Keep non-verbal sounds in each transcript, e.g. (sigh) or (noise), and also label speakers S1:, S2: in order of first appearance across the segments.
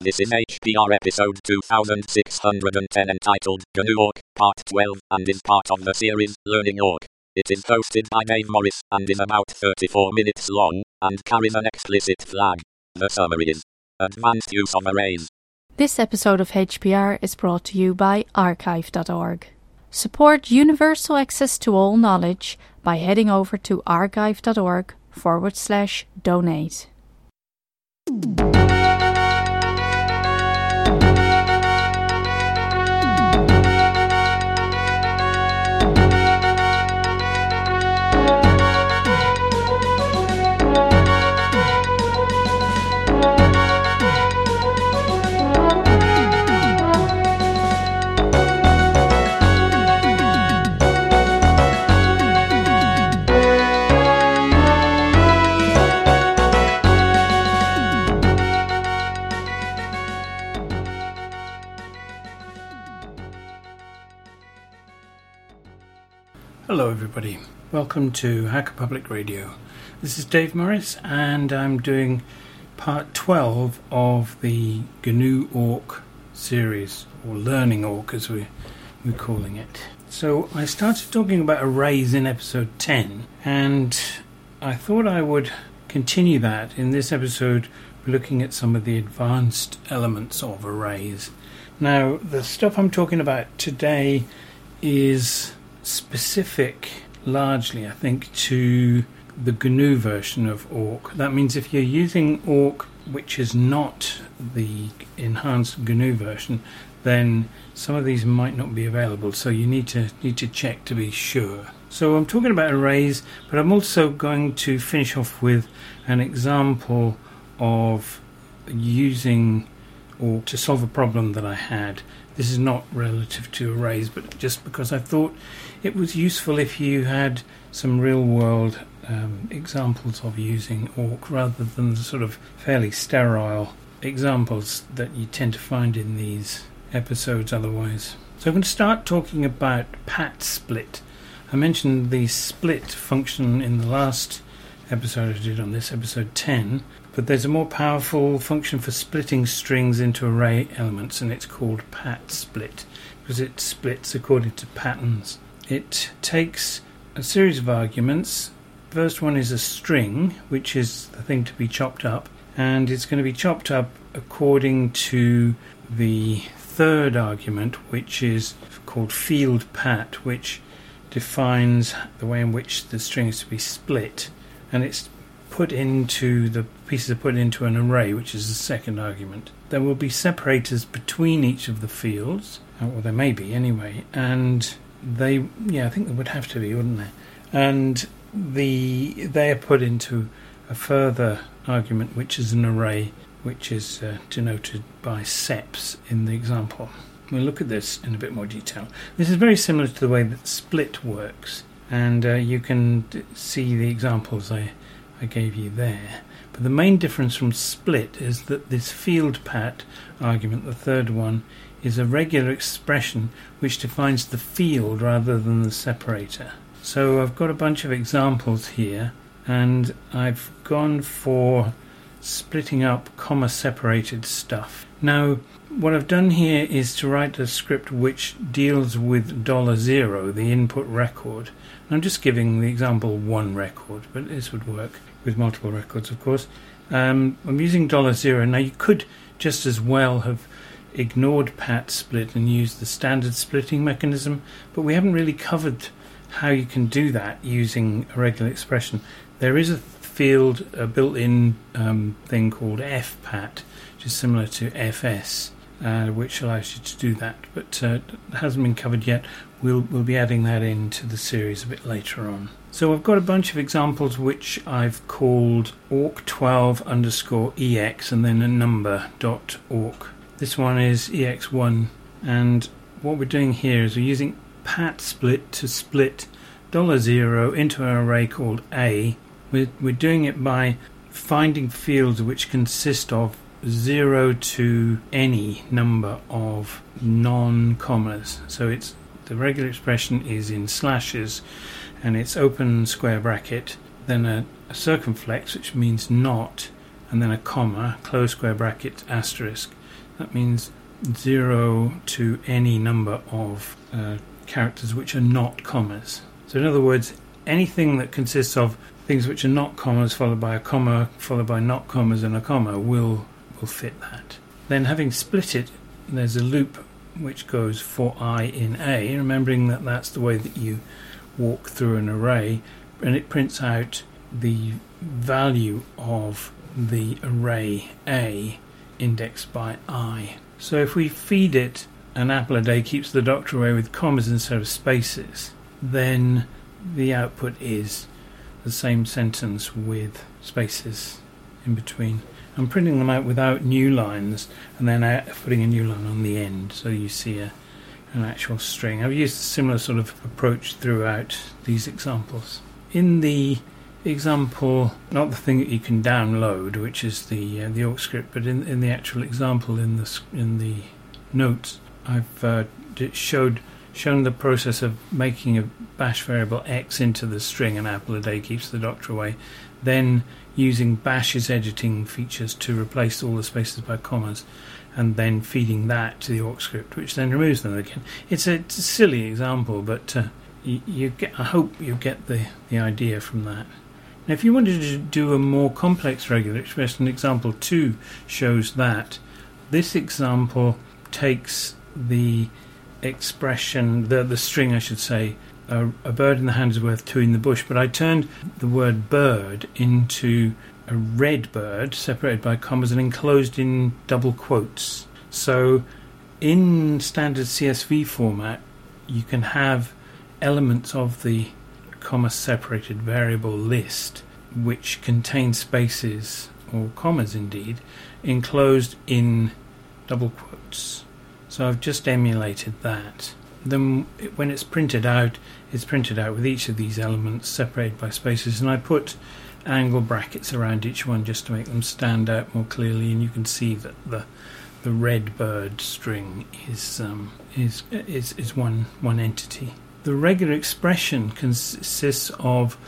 S1: This is HPR episode 2610 entitled GNU Awk, Part 12, and is part of the series Learning Awk. It is hosted by Dave Morris and is about 34 minutes long and carries an explicit flag. The summary is Advanced use of arrays.
S2: This episode of HPR is brought to you by archive.org. Support universal access to all knowledge by heading over to archive.org forward slash donate.
S3: Hello, everybody. Welcome to Hacker Public Radio. This is Dave Morris, and I'm doing part 12 of the GNU Awk series, or Learning Awk as we, we're calling it. So, I started talking about arrays in episode 10, and I thought I would continue that in this episode, looking at some of the advanced elements of arrays. Now, the stuff I'm talking about today is specific largely, I think, to the GNU version of Awk. That means if you're using Awk, which is not the enhanced GNU version, then some of these might not be available. So you need to need to check to be sure. So I'm talking about arrays, but I'm also going to finish off with an example of using awk to solve a problem that I had. This is not relative to arrays, but just because I thought it was useful if you had some real world um, examples of using Awk rather than the sort of fairly sterile examples that you tend to find in these episodes otherwise. So I'm going to start talking about patsplit. I mentioned the split function in the last episode I did on this, episode 10, but there's a more powerful function for splitting strings into array elements, and it's called patsplit because it splits according to patterns. It takes a series of arguments. First one is a string, which is the thing to be chopped up, and it's going to be chopped up according to the third argument, which is called fieldpat, which defines the way in which the string is to be split, and it's put into the pieces are put into an array, which is the second argument. There will be separators between each of the fields, or there may be anyway, and they yeah I think there would have to be, wouldn't there? And the they are put into a further argument, which is an array, which is uh, denoted by seps in the example. We'll look at this in a bit more detail. This is very similar to the way that split works, and uh, you can see the examples I, I gave you there. But the main difference from split is that this fieldpat argument, the third one, is a regular expression which defines the field rather than the separator. So I've got a bunch of examples here, and I've gone for splitting up comma separated stuff. Now, what I've done here is to write a script which deals with dollar zero, the input record. And I'm just giving the example one record, but this would work with multiple records, of course. Um, I'm using dollar zero. Now, you could just as well have ignored patsplit and used the standard splitting mechanism, but we haven't really covered how you can do that using a regular expression. There is a field, a built-in um, thing called fpat, which is similar to fs, uh, which allows you to do that, but uh, hasn't been covered yet. We'll we'll be adding that into the series a bit later on. So I've got a bunch of examples which I've called awk12 underscore ex and then a number dot awk. This one is ex1, and what we're doing here is we're using patsplit to split dollar zero into an array called a. We're, we're doing it by finding fields which consist of zero to any number of non commas. So it's the regular expression is in slashes and it's open square bracket, then a, a circumflex, which means not, and then a comma, close square bracket, asterisk. That means 0 to any number of uh, characters which are not commas. So, in other words, anything that consists of things which are not commas followed by a comma followed by not commas and a comma will will fit that. Then, having split it, there's a loop which goes for i in a, remembering that that's the way that you walk through an array, and it prints out the value of the array a indexed by i. So if we feed it an apple a day keeps the doctor away with commas instead of spaces, then the output is the same sentence with spaces in between. I'm printing them out without new lines and then putting a new line on the end so you see a, an actual string. I've used a similar sort of approach throughout these examples. In the example, not the thing that you can download, which is the uh, the awk script, but in in the actual example in the in the notes, I've uh, showed shown the process of making a bash variable x into the string an apple a day keeps the doctor away, then using bash's editing features to replace all the spaces by commas, and then feeding that to the awk script, which then removes them again. It's a, it's a silly example, but uh, you, you, get. I hope you get the the idea from that. Now, if you wanted to do a more complex regular expression, example two shows that. This example takes the expression, the, the string, I should say, a, a, bird in the hand is worth two in the bush, but I turned the word bird into a red bird, separated by commas and enclosed in double quotes. So in standard CSV format, you can have elements of the comma separated variable list which contain spaces or commas indeed enclosed in double quotes. So I've just emulated that. Then when it's printed out, it's printed out with each of these elements separated by spaces, and I put angle brackets around each one just to make them stand out more clearly, and you can see that the the red bird string is um, is is is one one entity. The regular expression consists of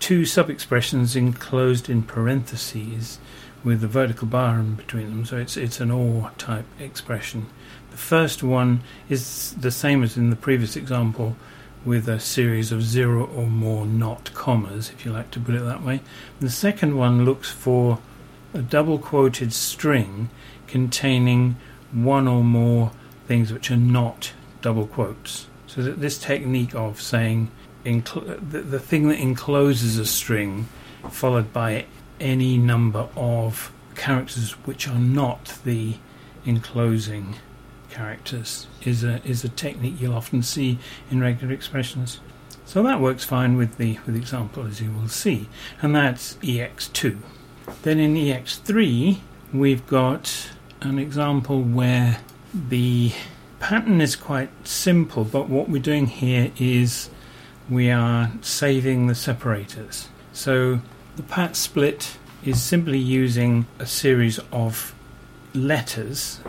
S3: two sub-expressions enclosed in parentheses with a vertical bar in between them, so it's it's an OR type expression. The first one is the same as in the previous example, with a series of zero or more not commas, if you like to put it that way. The second one looks for a double quoted string containing one or more things which are not double quotes. So that this technique of saying the, the thing that encloses a string followed by any number of characters which are not the enclosing characters is a is a technique you'll often see in regular expressions. So that works fine with the with the example as you will see, and that's ex2. Then in ex3 we've got an example where the pattern is quite simple, but what we're doing here is we are saving the separators. So the patsplit is simply using a series of letters,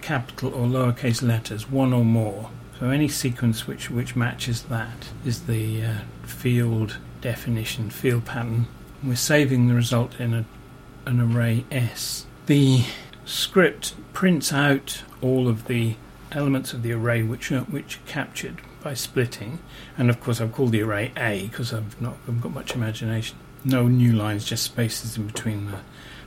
S3: capital or lowercase letters, one or more. So any sequence which, which matches that is the uh, field definition, field pattern. We're saving the result in a, an array S. The script prints out all of the elements of the array which are, which are captured by splitting, and of course I've called the array A because I've not I've got much imagination. No new lines, just spaces in between the,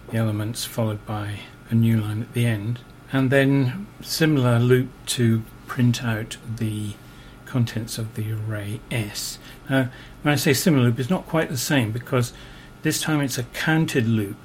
S3: the elements, followed by a new line at the end, and then similar loop to print out the contents of the array S. Now, when I say similar loop, it's not quite the same because this time it's a counted loop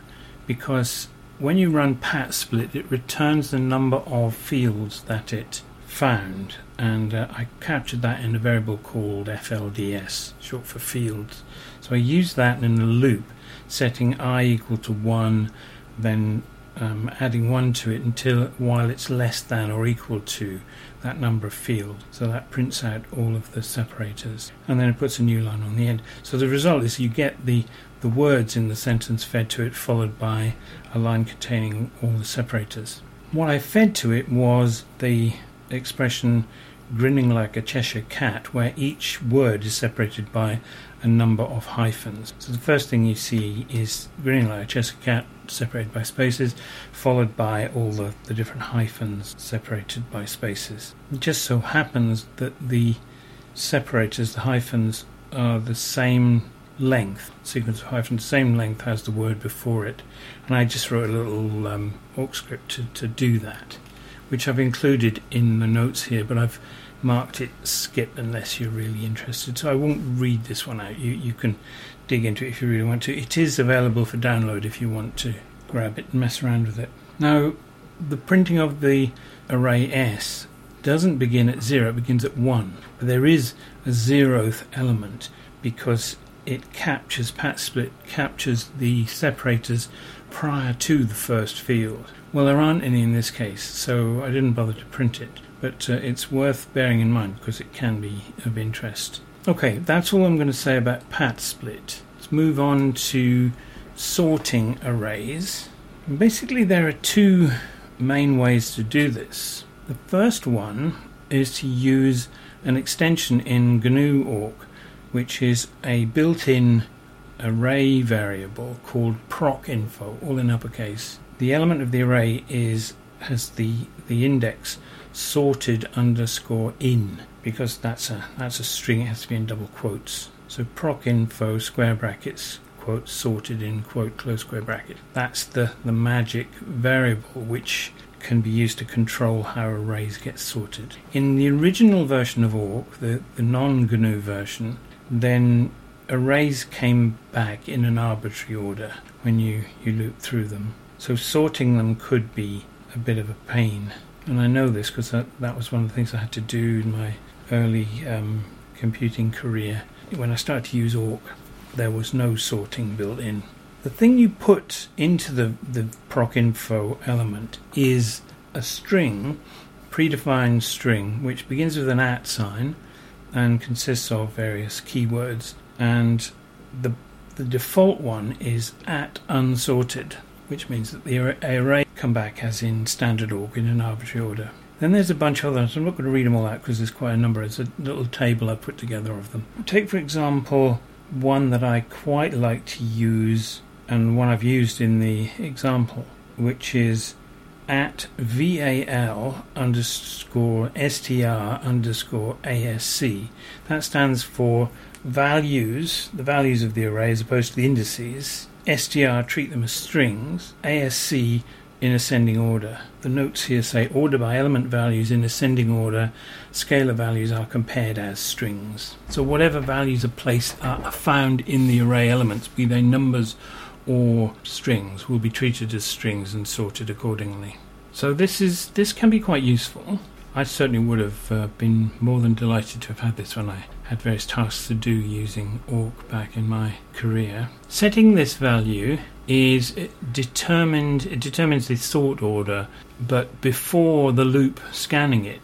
S3: because when you run patsplit, it returns the number of fields that it found, and uh, I captured that in a variable called FLDS, short for fields. So I used that in a loop, setting i equal to 1, then um, adding 1 to it until while it's less than or equal to that number of fields. So that prints out all of the separators, and then it puts a new line on the end. So the result is you get the the words in the sentence fed to it, followed by a line containing all the separators. What I fed to it was the expression grinning like a Cheshire cat, where each word is separated by a number of hyphens. So the first thing you see is grinning like a Cheshire cat separated by spaces, followed by all the, the different hyphens separated by spaces. It just so happens that the separators, the hyphens, are the same length, sequence of hyphens, same length as the word before it. And I just wrote a little um, awk script to, to do that, which I've included in the notes here, but I've marked it skip unless you're really interested. So I won't read this one out. You, you can dig into it if you really want to. It is available for download if you want to grab it and mess around with it. Now, the printing of the array S doesn't begin at zero, it begins at one. But there is a zeroth element because it captures, patsplit captures the separators prior to the first field. Well, there aren't any in this case, so I didn't bother to print it. But uh, it's worth bearing in mind because it can be of interest. Okay, that's all I'm going to say about patsplit. Let's move on to sorting arrays. Basically, there are two main ways to do this. The first one is to use an extension in GNU awk, which is a built-in array variable called procinfo, all in uppercase. The element of the array is has the the index sorted underscore in because that's a that's a string. It has to be in double quotes. So PROCINFO square brackets quote sorted in quote close square bracket. That's the the magic variable which can be used to control how arrays get sorted. In the original version of awk, the, the non-GNU version, then arrays came back in an arbitrary order when you, you loop through them. So sorting them could be a bit of a pain. And I know this because that, that was one of the things I had to do in my early um, computing career. When I started to use awk, there was no sorting built in. The thing you put into the, the procinfo element is a string, predefined string, which begins with an at sign and consists of various keywords. And the, the default one is at unsorted, which means that the array come back as in standard awk in an arbitrary order. Then there's a bunch of others. I'm not going to read them all out because there's quite a number. It's a little table I put together of them. Take, for example, one that I quite like to use and one I've used in the example, which is at VAL underscore STR underscore ASC. That stands for values, the values of the array as opposed to the indices. STR treat them as strings. ASC in ascending order. The notes here say order by element values in ascending order, scalar values are compared as strings. So whatever values are placed are found in the array elements, be they numbers or strings, will be treated as strings and sorted accordingly. So this is this can be quite useful. I certainly would have uh, been more than delighted to have had this when I had various tasks to do using awk back in my career. Setting this value is determined it determines the sort order but before the loop scanning it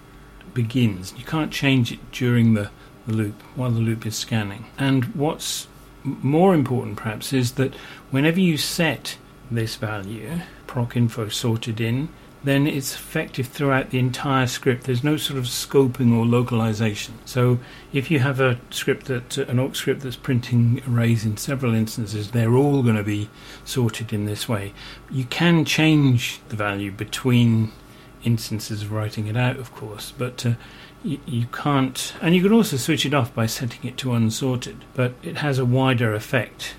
S3: begins you can't change it during the, the loop while the loop is scanning and what's more important perhaps is that whenever you set this value PROCINFO sorted in then it's effective throughout the entire script. There's no sort of scoping or localization. So if you have a script that an awk script that's printing arrays in several instances, they're all going to be sorted in this way. You can change the value between instances of writing it out, of course, but uh, you, you can't. And you can also switch it off by setting it to unsorted, but it has a wider effect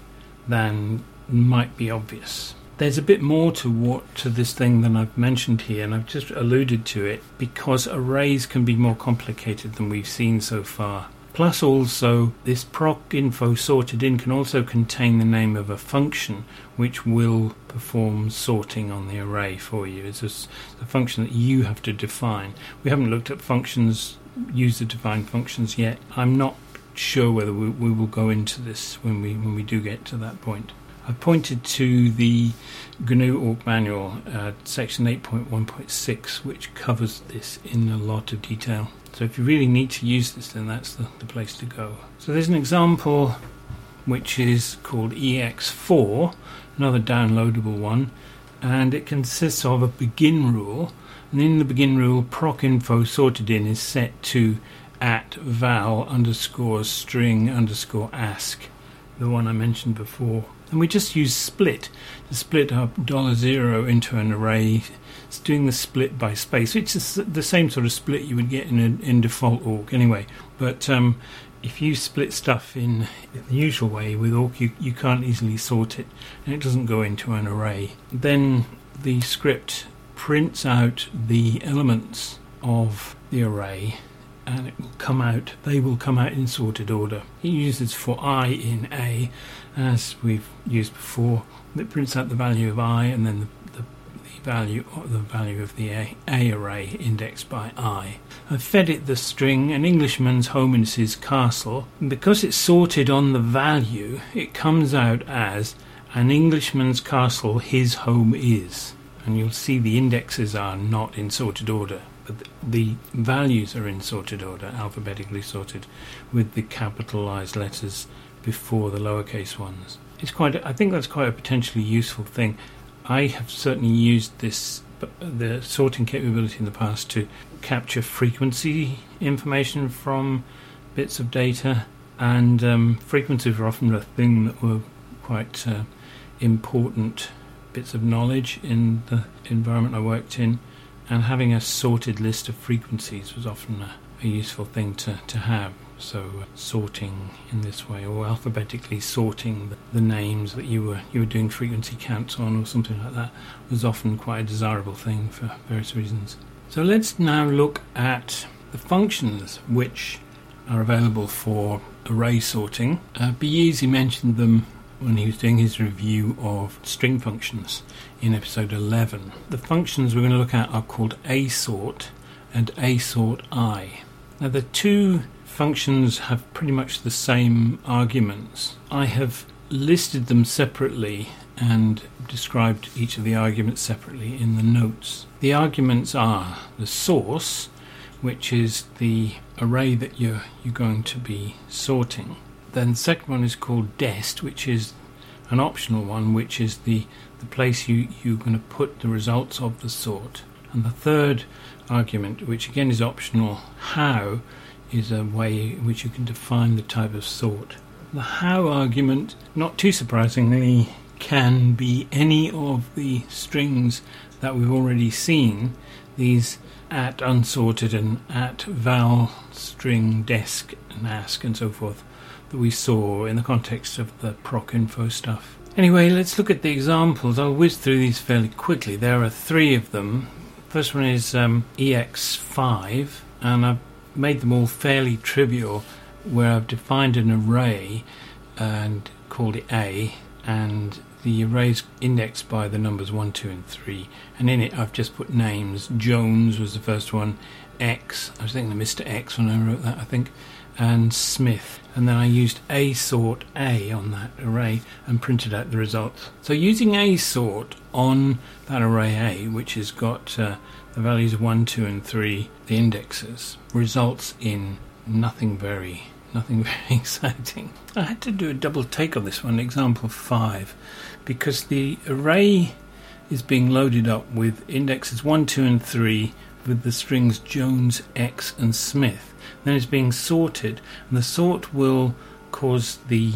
S3: than might be obvious there's a bit more to what to this thing than I've mentioned here, and I've just alluded to it because arrays can be more complicated than we've seen so far. Plus, also, this PROCINFO sorted in can also contain the name of a function which will perform sorting on the array for you. It's a, a function that you have to define. We haven't looked at functions, user defined functions yet. I'm not sure whether we, we will go into this when we when we do get to that point. I pointed to the GNU Awk Manual, uh, section 8.1.6, which covers this in a lot of detail. So if you really need to use this, then that's the, the place to go. So there's an example which is called EX4, another downloadable one, and it consists of a begin rule. And in the begin rule, PROCINFO sorted in is set to at val underscore string underscore ask, the one I mentioned before And we just use split to split up dollar zero into an array. It's doing the split by space, which is the same sort of split you would get in a, in default awk anyway. But um, if you split stuff in the usual way with awk, you, you can't easily sort it, and it doesn't go into an array. Then the script prints out the elements of the array and it will come out, they will come out in sorted order. It uses for i in A, as we've used before. It prints out the value of i and then the, the, the value the value of the A, A array indexed by i. I've fed it the string an Englishman's home is his castle. And because it's sorted on the value, it comes out as an Englishman's castle his home is. And you'll see the indexes are not in sorted order the values are in sorted order, alphabetically sorted, with the capitalized letters before the lowercase ones. It's quite. I think that's quite a potentially useful thing. I have certainly used this the sorting capability in the past to capture frequency information from bits of data, and um, frequencies are often a thing that were quite uh, important bits of knowledge in the environment I worked in and having a sorted list of frequencies was often a, a useful thing to, to have. So uh, sorting in this way, or alphabetically sorting the, the, names that you were you were doing frequency counts on, or something like that, was often quite a desirable thing for various reasons. So let's now look at the functions which are available for array sorting. Uh, b-yeezi mentioned them when he was doing his review of string functions in episode 11. The functions we're going to look at are called asort and asort i. Now, the two functions have pretty much the same arguments. I have listed them separately and described each of the arguments separately in the notes. The arguments are the source, which is the array that you're, you're going to be sorting. Then the second one is called dest, which is an optional one, which is the, the place you, you're going to put the results of the sort. And the third argument, which again is optional, how, is a way in which you can define the type of sort. The how argument, not too surprisingly, can be any of the strings that we've already seen. These at unsorted and at val string desc and ask and so forth that we saw in the context of the PROCINFO stuff. Anyway, let's look at the examples. I'll whiz through these fairly quickly. There are three of them. First one is um, EX5, and I've made them all fairly trivial, where I've defined an array and called it A, and the array is indexed by the numbers 1, 2, and 3. And in it, I've just put names. Jones was the first one, X, I was thinking of Mr. X when I wrote that, I think, and Smith and then I used asort A on that array and printed out the results. So using asort on that array A, which has got uh, the values 1, 2 and 3, the indexes, results in nothing very nothing (laughs) very exciting. I had to do a double take on this one, example 5, because the array is being loaded up with indexes 1, 2 and 3 with the strings Jones, X and Smith then it's being sorted, and the sort will cause the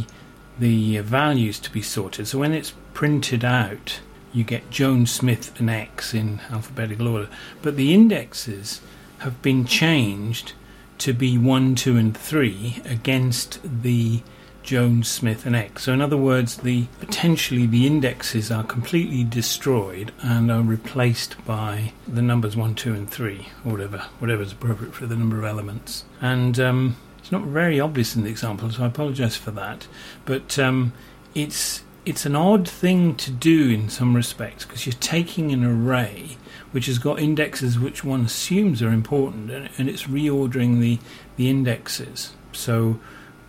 S3: the values to be sorted. So when it's printed out, you get Jones, Smith, and X in alphabetical order, but the indexes have been changed to be one, two, and three against the Jones, Smith, and X. So, in other words, the potentially the indexes are completely destroyed and are replaced by the numbers one, two, and three, or whatever, whatever is appropriate for the number of elements. And um, it's not very obvious in the example, so I apologise for that. But um, it's it's an odd thing to do in some respects because you're taking an array which has got indexes which one assumes are important and, and it's reordering the the indexes. So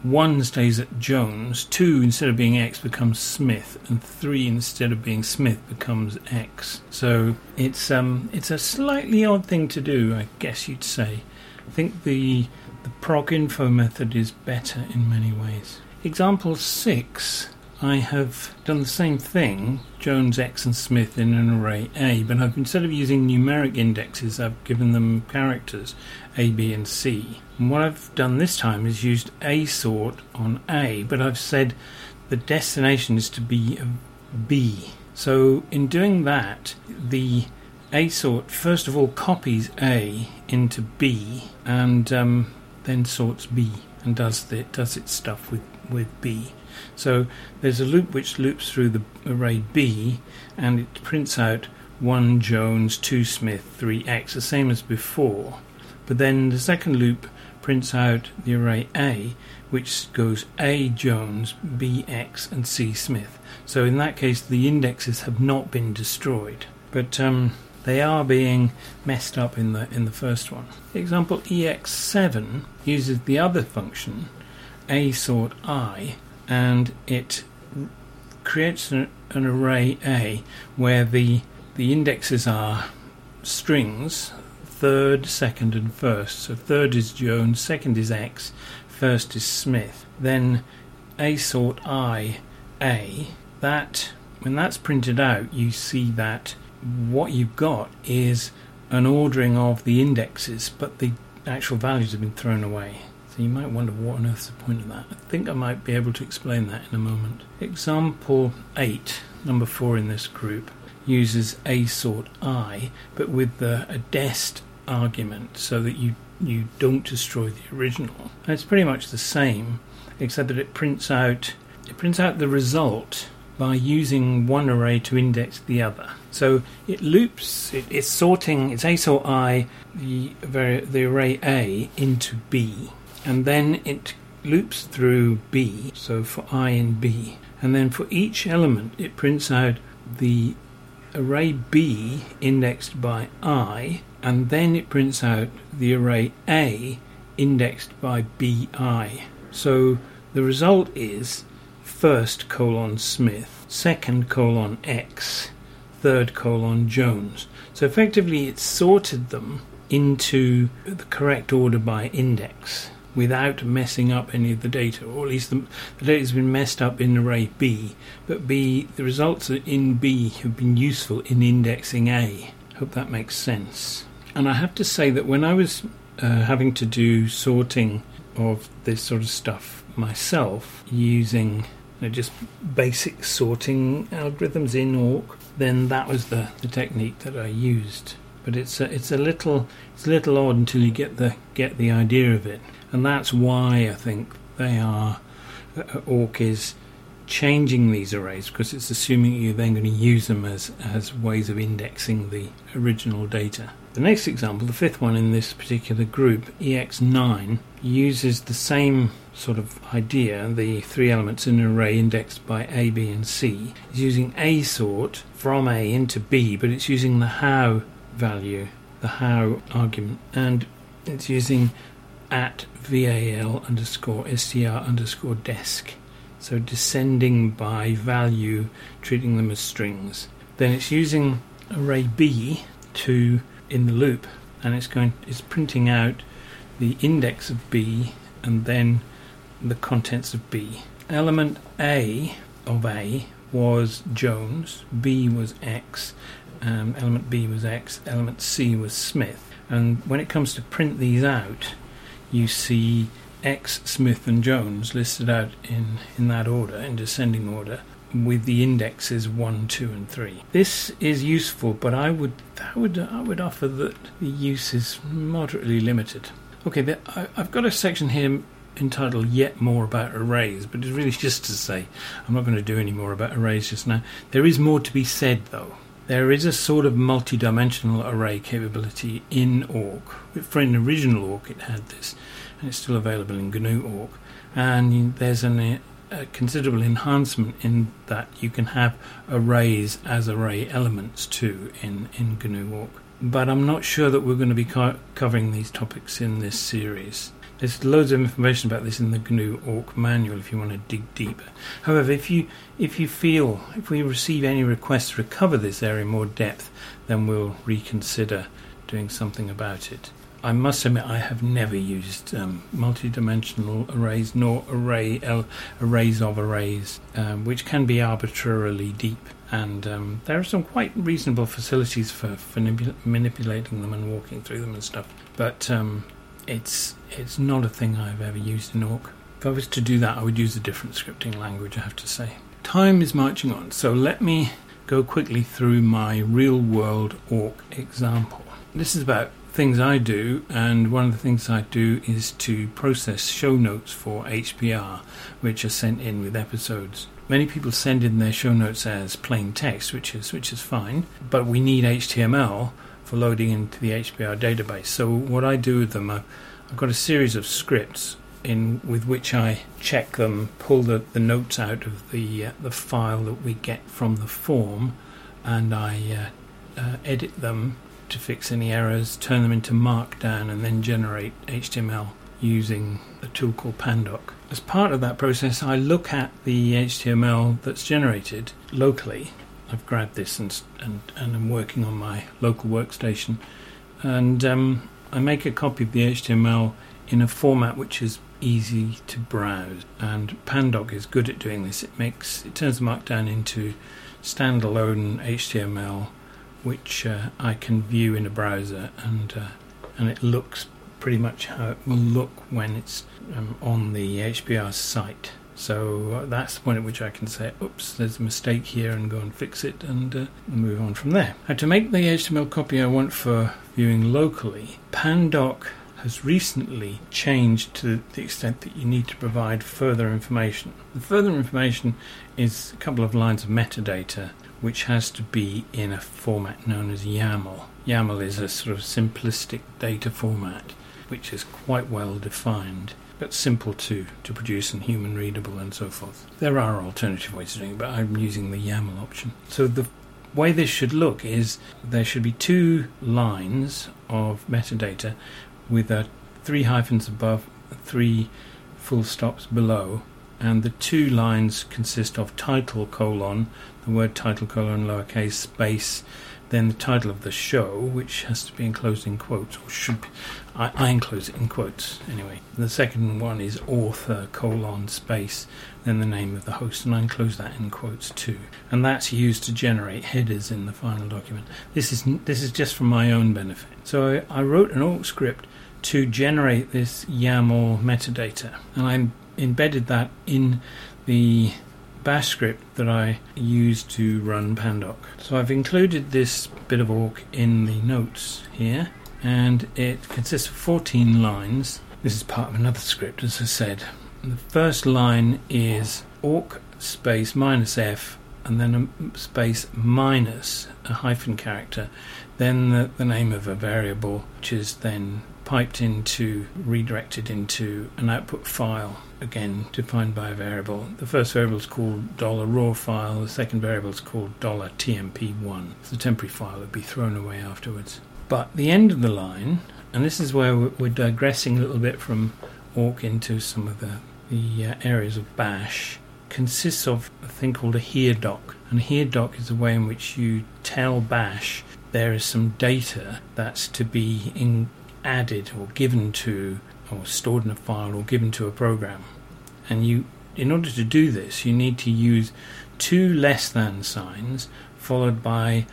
S3: one stays at Jones, two instead of being X becomes Smith, and three instead of being Smith becomes X. So it's um it's a slightly odd thing to do, I guess you'd say. I think the the PROCINFO method is better in many ways. Example six I have done the same thing, Jones, X, and Smith in an array A, but I've instead of using numeric indexes, I've given them characters A, B, and C. And what I've done this time is used asort on A, but I've said the destination is to be B. So in doing that, the asort first of all copies A into B and um, then sorts B and does the, does its stuff with, with B. So there's a loop which loops through the array B and it prints out 1 Jones, 2 Smith, 3 X, the same as before. But then the second loop prints out the array A, which goes A Jones, B X, and C Smith. So in that case, the indexes have not been destroyed, but um, they are being messed up in the in the first one. Example EX7 uses the other function, A sort I, and it creates an, an array A where the the indexes are strings third, second, and first. So third is Jones, second is X, first is Smith. Then asorti A. That when that's printed out, you see that what you've got is an ordering of the indexes, but the actual values have been thrown away. You might wonder what on earth's the point of that. I think I might be able to explain that in a moment. Example 8, number 4 in this group, uses A sort I, but with the, adest argument so that you, you don't destroy the original. And it's pretty much the same, except that it prints out it prints out the result by using one array to index the other. So it loops, it, it's sorting, it's asorti, the, the array A into B, and then it loops through B, so for I in B, and then for each element it prints out the array B indexed by I, and then it prints out the array A indexed by BI. So the result is first colon Smith, second colon X, third colon Jones. So effectively it's sorted them into the correct order by index without messing up any of the data, or at least the, the data has been messed up in array B, but B, the results in B have been useful in indexing A. Hope that makes sense. And I have to say that when I was uh, having to do sorting of this sort of stuff myself using you know, just basic sorting algorithms in awk, then that was the, the technique that I used. But it's a, it's a little it's a little odd until you get the get the idea of it and that's why I think they are uh, awk is changing these arrays because it's assuming you're then going to use them as as ways of indexing the original data. The next example, the fifth one in this particular group, EX9, uses the same sort of idea, the three elements in an array indexed by A, B, and C. It's using asort from A into B, but it's using the how value, the how argument, and it's using at val underscore str underscore desc. So descending by value, treating them as strings. Then it's using array B to in the loop, and it's going it's printing out the index of B and then the contents of B. Element A of A was Jones, B was X, um, element B was X, element C was Smith. And when it comes to print these out, you see X, Smith, and Jones listed out in, in that order, in descending order, with the indexes 1, 2, and 3. This is useful, but I would, I would, I would offer that the use is moderately limited. Okay, I, I've got a section here entitled Yet More About Arrays, but it's really just to say I'm not going to do any more about arrays just now. There is more to be said, though. There is a sort of multi-dimensional array capability in awk. For an original awk, it had this, and it's still available in GNU awk. And there's an, a considerable enhancement in that you can have arrays as array elements too in, in GNU awk. But I'm not sure that we're going to be co- covering these topics in this series. There's loads of information about this in the GNU awk manual if you want to dig deeper. However, if you if you feel if we receive any requests to recover this area in more depth, then we'll reconsider doing something about it. I must admit I have never used um, multi-dimensional arrays nor array L, arrays of arrays, um, which can be arbitrarily deep. And um, there are some quite reasonable facilities for, for manipulating them and walking through them and stuff. But um, it's it's not a thing I've ever used in awk. If I was to do that, I would use a different scripting language, I have to say. Time is marching on, so let me go quickly through my real world awk example. This is about things I do, and one of the things I do is to process show notes for HPR, which are sent in with episodes. Many people send in their show notes as plain text, which is which is fine, but we need HTML for loading into the HPR database. So what I do with them, I've, I've got a series of scripts in with which I check them, pull the, the notes out of the uh, the file that we get from the form, and I uh, uh, edit them to fix any errors, turn them into Markdown, and then generate HTML using a tool called Pandoc. As part of that process, I look at the HTML that's generated locally. I've grabbed this and and, and I'm working on my local workstation, and um, I make a copy of the HTML in a format which is easy to browse. And Pandoc is good at doing this. It makes it turns the Markdown into standalone HTML, which uh, I can view in a browser, and uh, and it looks pretty much how it will look when it's um, on the HPR site. So uh, that's the point at which I can say, oops, there's a mistake here and go and fix it and uh, move on from there. Now, to make the HTML copy I want for viewing locally, Pandoc has recently changed to the extent that you need to provide further information. The further information is a couple of lines of metadata which has to be in a format known as YAML. YAML is a sort of simplistic data format which is quite well defined but simple to, to produce and human readable and so forth. There are alternative ways of doing it, but I'm using the YAML option. So the way this should look is there should be two lines of metadata with uh, three hyphens above, three full stops below, and the two lines consist of title colon, the word title colon lowercase space, then the title of the show, which has to be enclosed in quotes, or should be, I, I enclose it in quotes anyway. The second one is author colon space, then the name of the host, and I enclose that in quotes too. And that's used to generate headers in the final document. This is this is just for my own benefit. So I, I wrote an awk script to generate this YAML metadata, and I embedded that in the bash script that I use to run Pandoc. So I've included this bit of awk in the notes here, and it consists of 14 lines. This is part of another script, as I said. The first line is awk space minus f and then a space minus a hyphen character, then the, the name of a variable, which is then piped into, redirected into an output file, again defined by a variable. The first variable is called $raw file, the second variable is called $tmp1. It's a temporary file that will be thrown away afterwards. But the end of the line, and this is where we're digressing a little bit from awk into some of the, the uh, areas of bash, consists of a thing called a here doc. And here doc is a way in which you tell bash there is some data that's to be in, added or given to or stored in a file or given to a program. And you in order to do this you need to use two less than signs followed by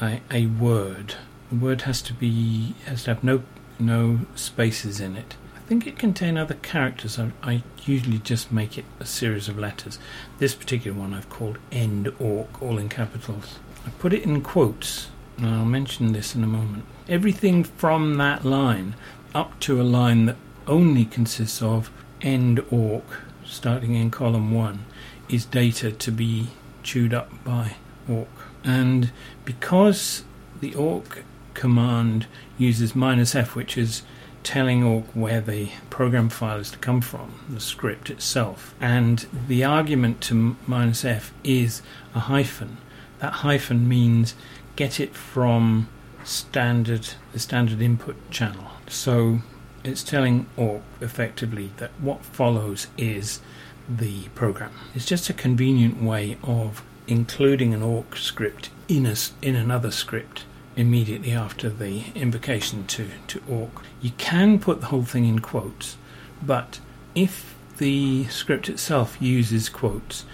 S3: a, a word. The word has to be has to have no no spaces in it. I think it contain other characters. I, I usually just make it a series of letters. This particular one I've called end awk, all in capitals. I put it in quotes, and I'll mention this in a moment everything from that line up to a line that only consists of end awk, starting in column 1 is data to be chewed up by awk. and because the awk command uses minus f which is telling awk where the program file is to come from the script itself and the argument to minus f is a hyphen that hyphen means get it from standard the standard input channel. So it's telling awk effectively that what follows is the program. It's just a convenient way of including an awk script in a, in another script immediately after the invocation to, to awk. You can put the whole thing in quotes, but if the script itself uses quotes,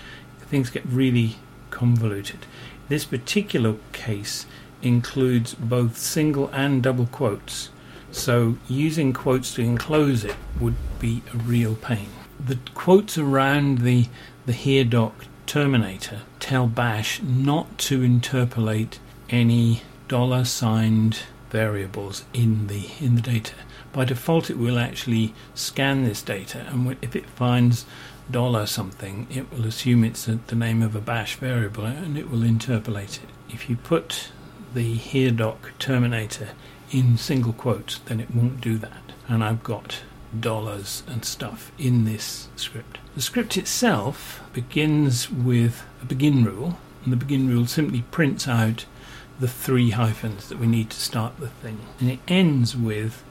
S3: things get really convoluted. This particular case includes both single and double quotes, so using quotes to enclose it would be a real pain. the quotes around the the here doc terminator tell Bash not to interpolate any dollar signed variables in the in the data. By default, it will actually scan this data, and if it finds dollar something, it will assume it's the name of a bash variable, and it will interpolate it. If you put the here doc terminator in single quotes, then it won't do that. And I've got dollars and stuff in this script. The script itself begins with a begin rule, and the begin rule simply prints out the three hyphens that we need to start the thing. And it ends with,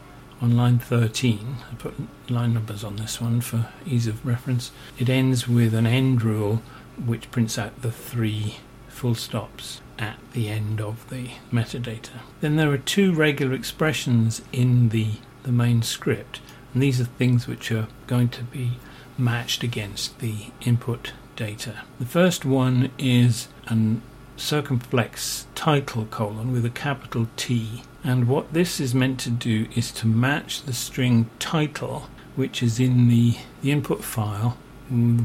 S3: on line 13, I put line numbers on this one for ease of reference, it ends with an end rule which prints out the three full stops at the end of the metadata. Then there are two regular expressions in the, the main script, and these are things which are going to be matched against the input data. The first one is an circumflex title colon with a capital T. And what this is meant to do is to match the string title, which is in the, the input file,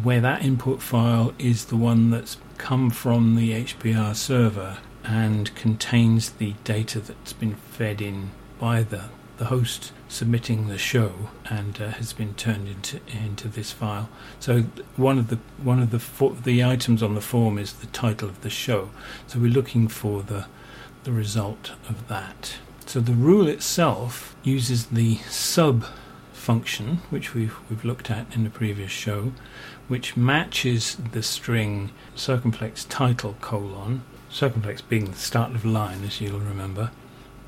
S3: where that input file is the one that's come from the HPR server and contains the data that's been fed in by the, the host submitting the show and uh, has been turned into into this file. So one of the one of the the items on the form is the title of the show. So we're looking for the the result of that. So the rule itself uses the sub function, which we've we've looked at in the previous show, which matches the string circumflex title colon circumflex being the start of line, as you'll remember,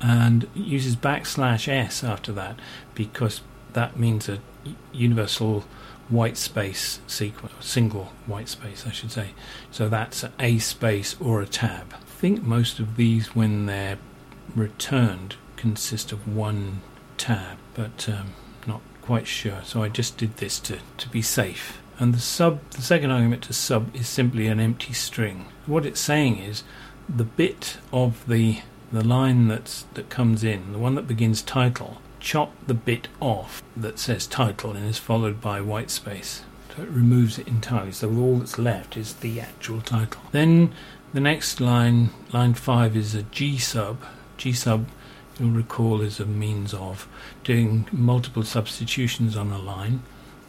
S3: and uses backslash s after that because that means a universal white space sequence, single white space, I should say. So that's a space or a tab. I think most of these, when they're returned, consist of one tab, but um, not quite sure. So I just did this to, to be safe. And the sub, the second argument to sub is simply an empty string. What it's saying is the bit of the the line that's that comes in, the one that begins title, chop the bit off that says title and is followed by white space. So it removes it entirely. So all that's left is the actual title. Then the next line, line five, is a G sub. G sub, you'll recall, is a means of doing multiple substitutions on a line.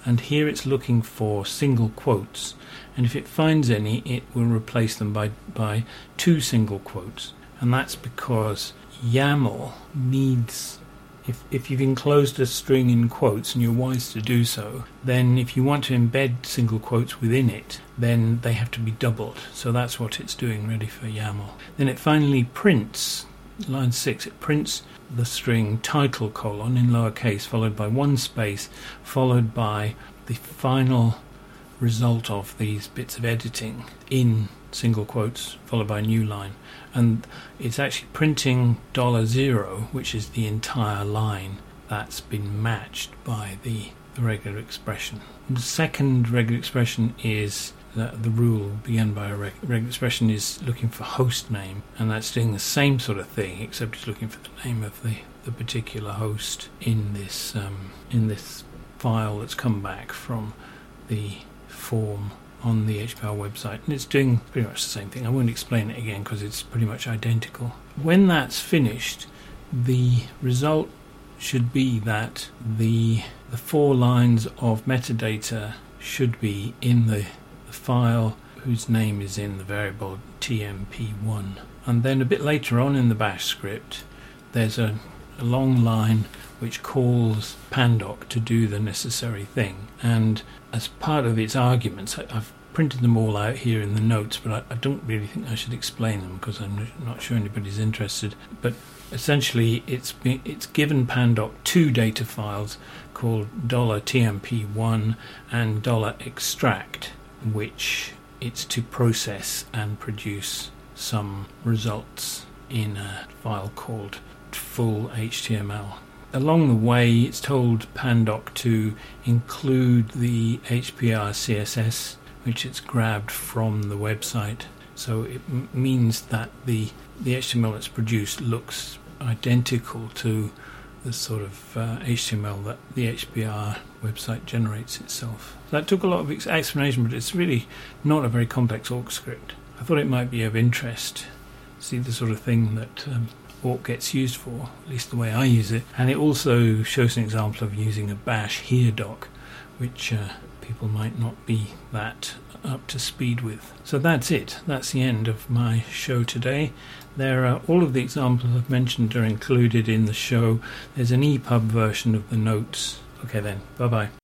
S3: And here it's looking for single quotes. And if it finds any, it will replace them by, by two single quotes and that's because YAML needs if, if you've enclosed a string in quotes and you're wise to do so, then if you want to embed single quotes within it, then they have to be doubled. So that's what it's doing ready for YAML. Then it finally prints, line 6, it prints the string title colon in lowercase followed by one space followed by the final result of these bits of editing in single quotes followed by a new line and it's actually printing dollar zero, which is the entire line that's been matched by the, the regular expression. The second regular expression is that the rule began by a reg- regular expression is looking for host name, and that's doing the same sort of thing, except it's looking for the name of the, the particular host in this um, in this file that's come back from the form on the HPR website, and it's doing pretty much the same thing. I won't explain it again because it's pretty much identical. When that's finished, the result should be that the the four lines of metadata should be in the, the file whose name is in the variable tmp1. And then a bit later on in the bash script, there's a, a long line which calls pandoc to do the necessary thing. And as part of its arguments, I've printed them all out here in the notes, but I, I don't really think I should explain them because I'm not sure anybody's interested. But essentially, it's it's given Pandoc two data files called $tmp1 and $extract, which it's to process and produce some results in a file called full HTML along the way, it's told Pandoc to include the HPR CSS, which it's grabbed from the website. So it m- means that the the HTML that's produced looks identical to the sort of uh, HTML that the HPR website generates itself. That took a lot of ex- explanation, but it's really not a very complex awk script. I thought it might be of interest. See the sort of thing that um, awk gets used for, at least the way I use it. And it also shows an example of using a bash here doc, which uh, people might not be that up to speed with. So that's it. That's the end of my show today. There are all of the examples I've mentioned are included in the show. There's an EPUB version of the notes. Okay then. Bye bye.